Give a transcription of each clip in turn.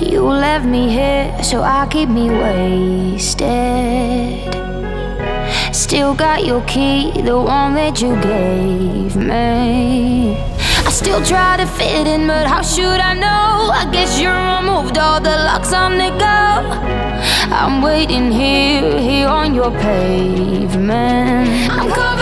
You left me here, so I keep me wasted. Still got your key, the one that you gave me. I still try to fit in, but how should I know? I guess you removed all the locks on the go. I'm waiting here, here on your pavement. I'm covered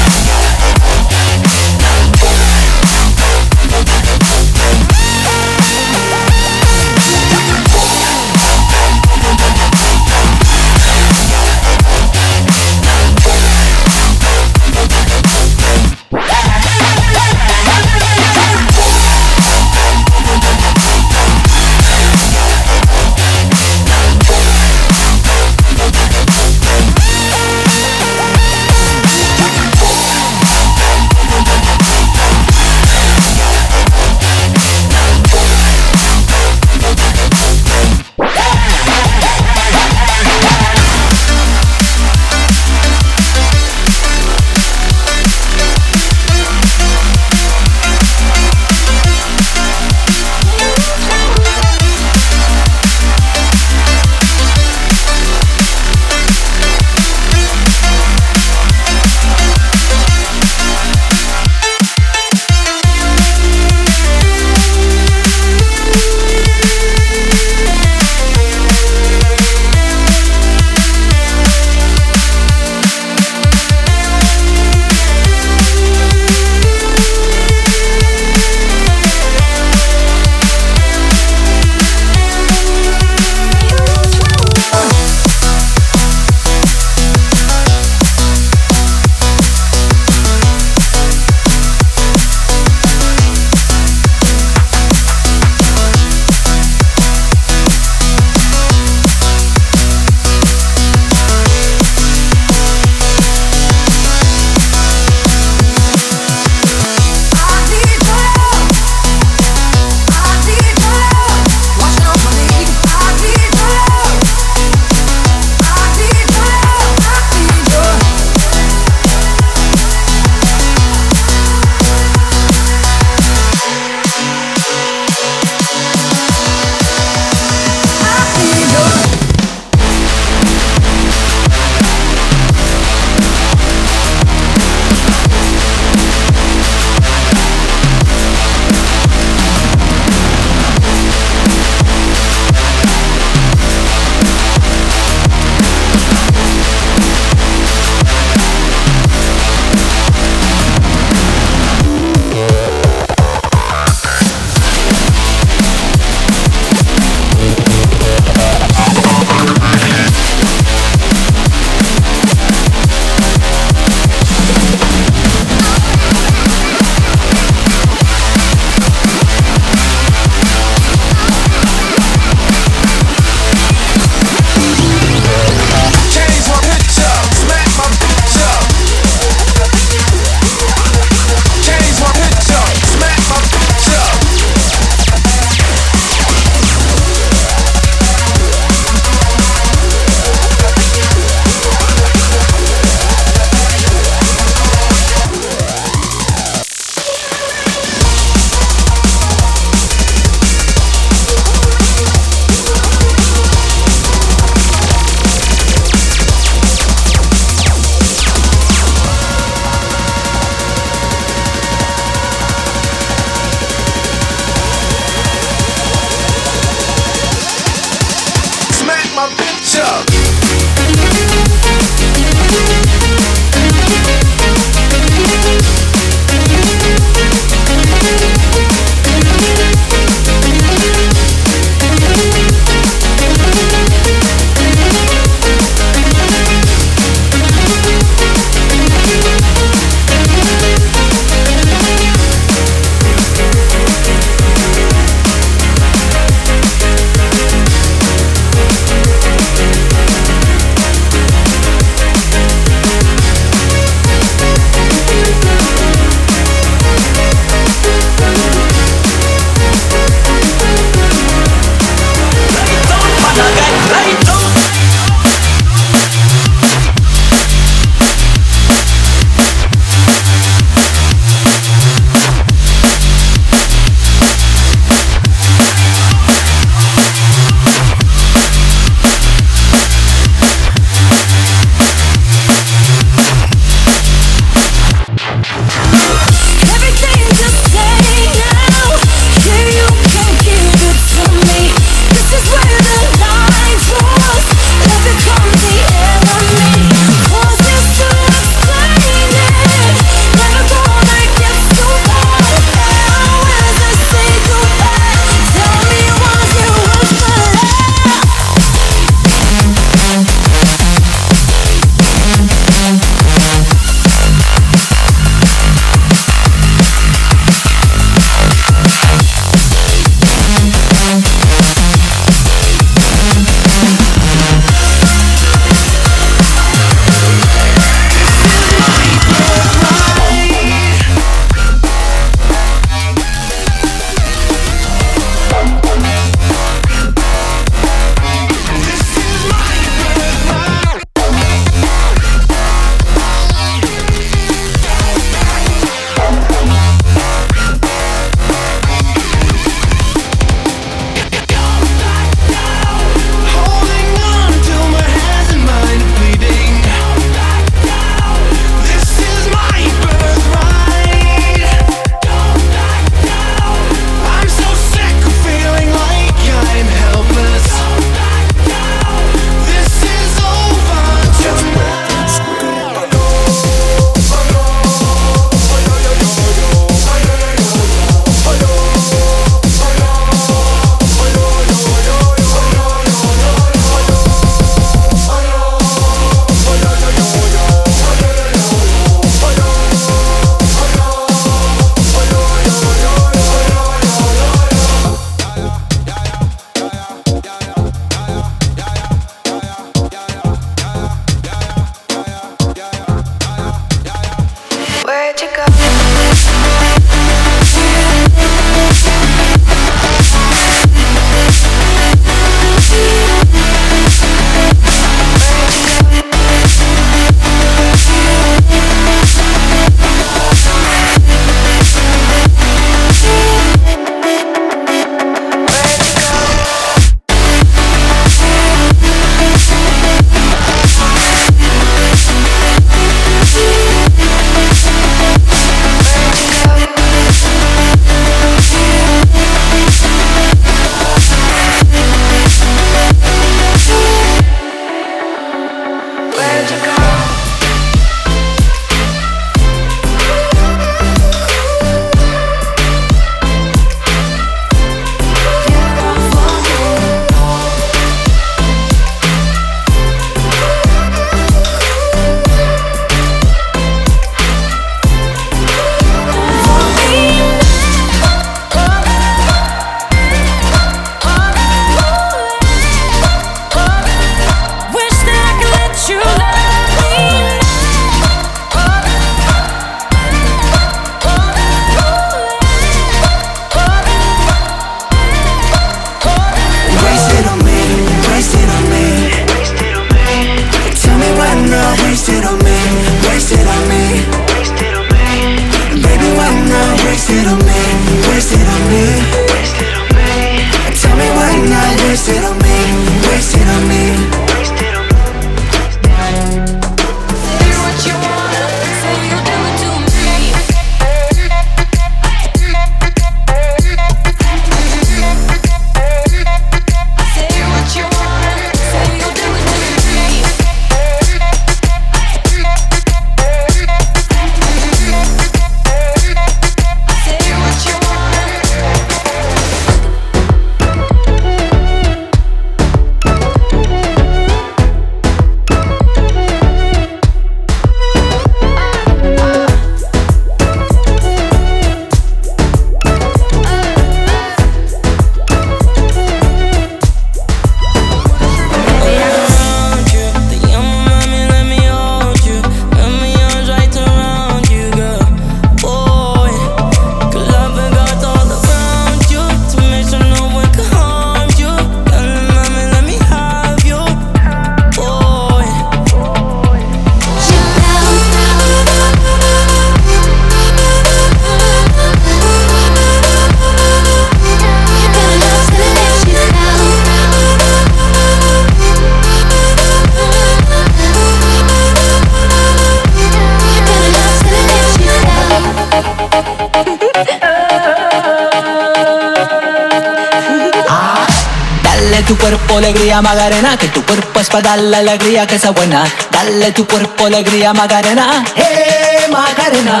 alegría Magarena, que tu cuerpo es para dar la alegría que sea buena. Dale tu cuerpo alegría Magarena, eh Magarena.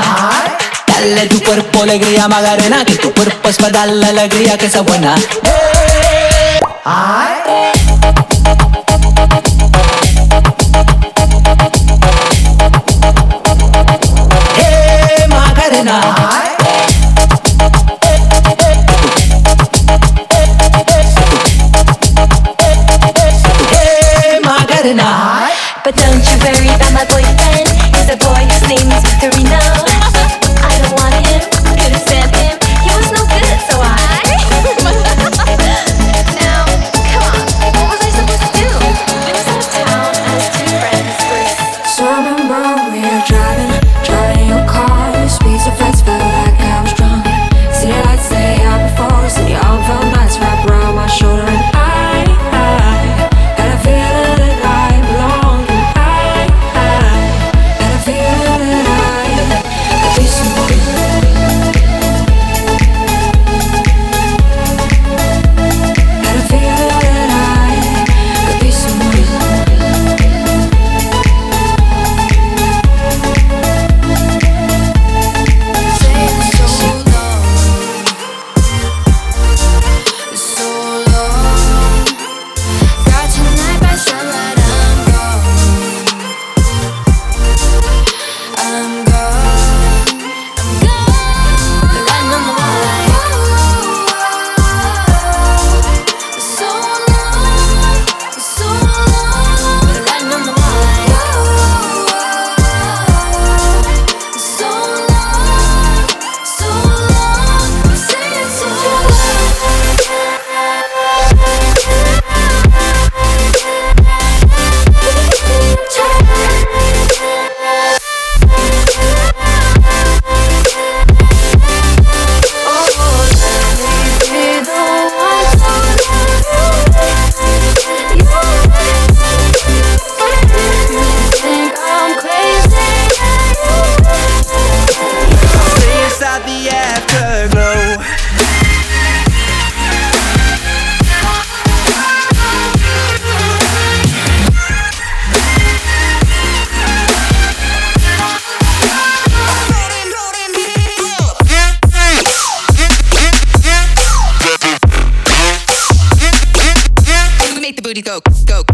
Dale tu cuerpo alegría Magarena, que tu cuerpo es para dar la alegría que sea buena. Hey. eh tonight. booty go, go.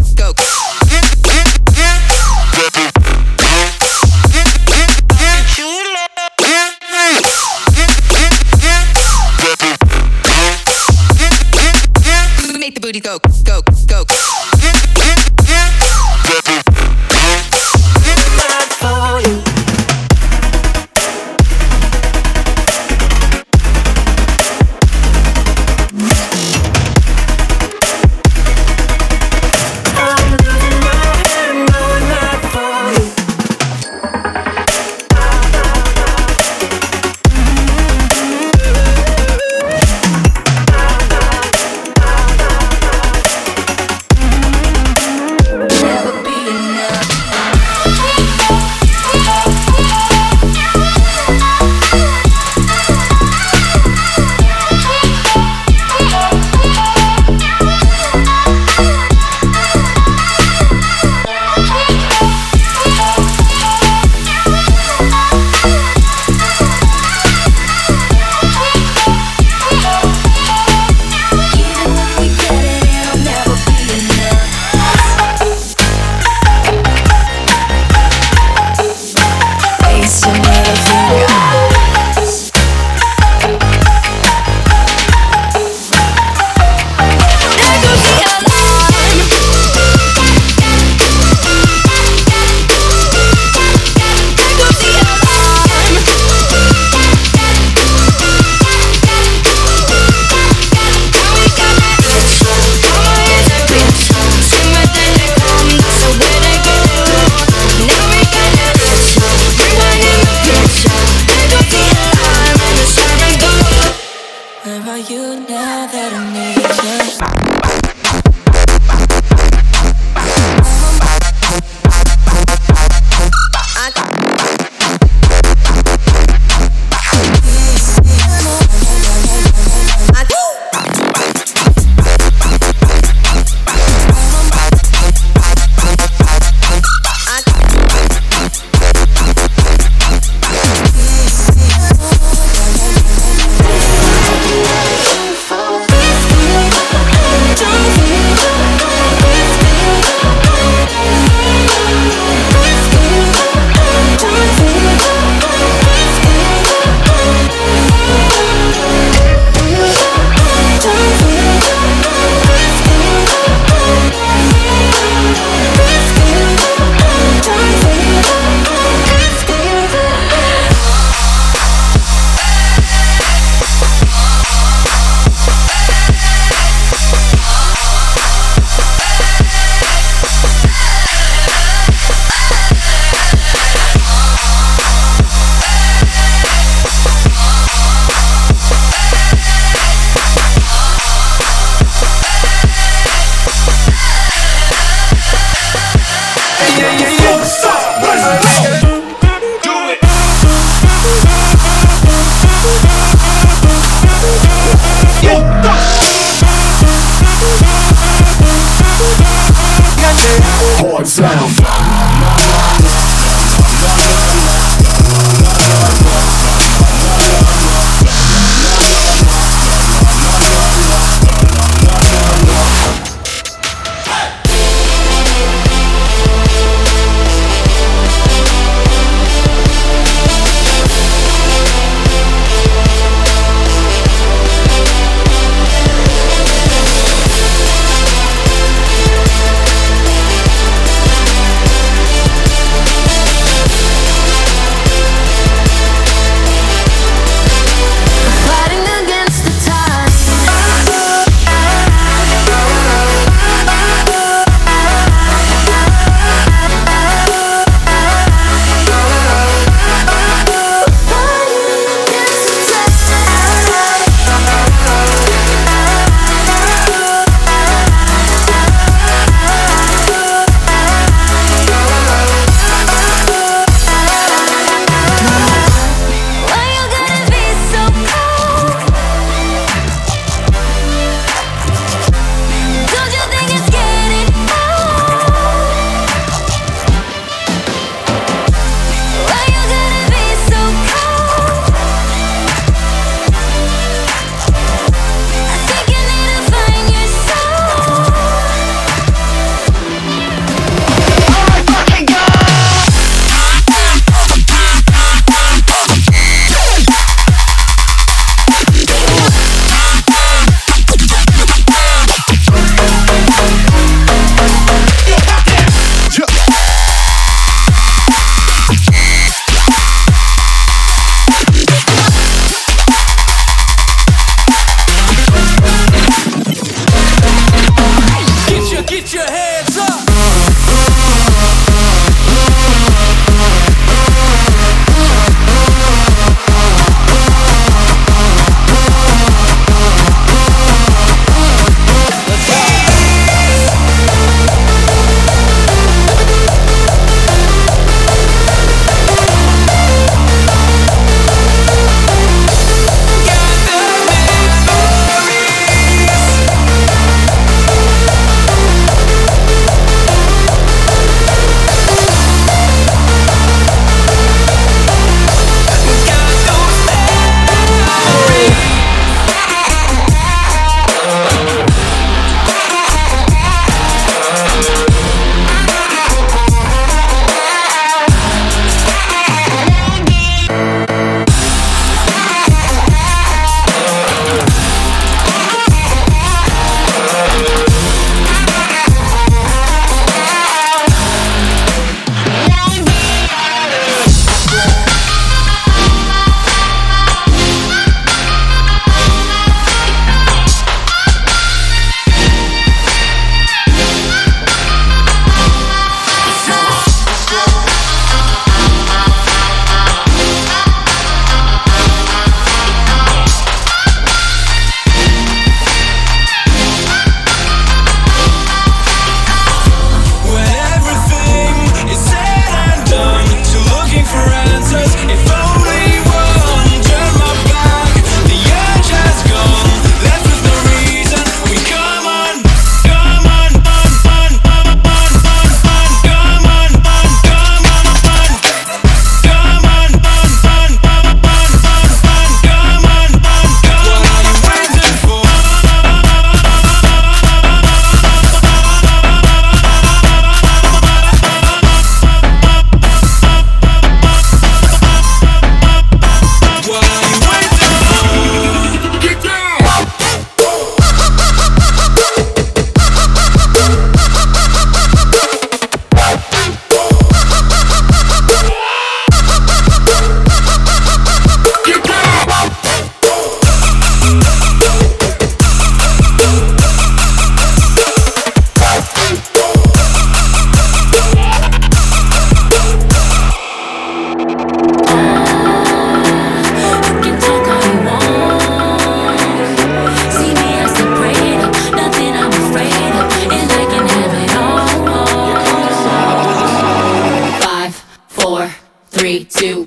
three, two,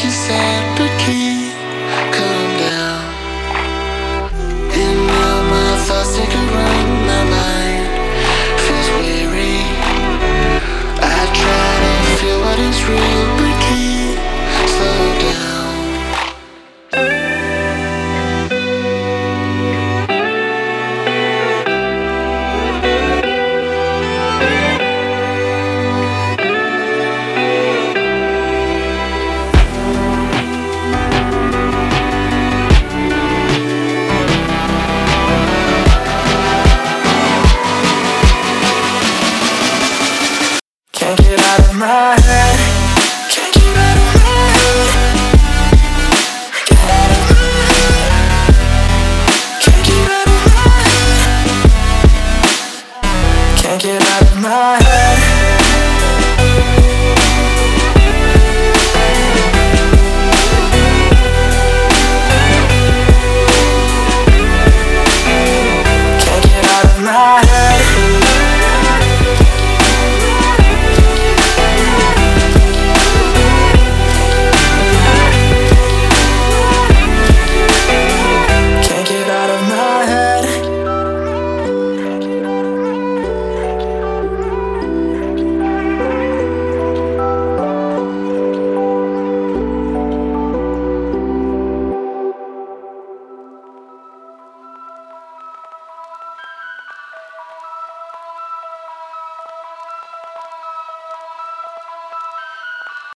quiser.